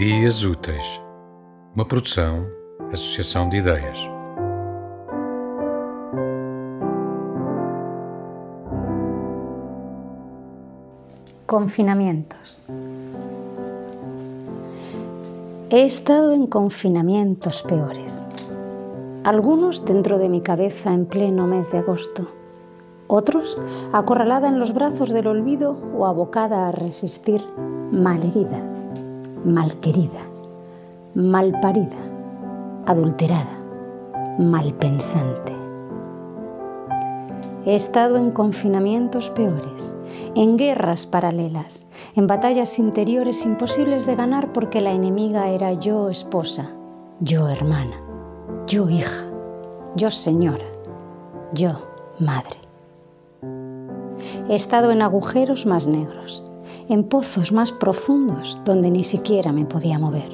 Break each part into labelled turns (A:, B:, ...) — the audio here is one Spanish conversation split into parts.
A: Ideias Úteis, uma produção, associação de ideias.
B: Confinamientos. He estado en confinamientos peores. Algunos dentro de mi cabeza en pleno mes de agosto. Otros acorralada en los brazos del olvido o abocada a resistir malherida, malquerida, malparida, adulterada, malpensante. He estado en confinamientos peores, en guerras paralelas, en batallas interiores imposibles de ganar porque la enemiga era yo esposa, yo hermana, yo hija, yo señora, yo madre. He estado en agujeros más negros, en pozos más profundos donde ni siquiera me podía mover.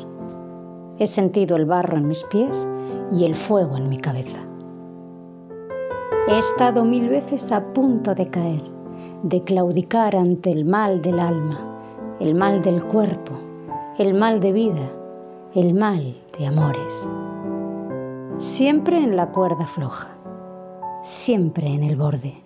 B: He sentido el barro en mis pies y el fuego en mi cabeza. He estado mil veces a punto de caer, de claudicar ante el mal del alma, el mal del cuerpo, el mal de vida, el mal de amores. Siempre en la cuerda floja, siempre en el borde.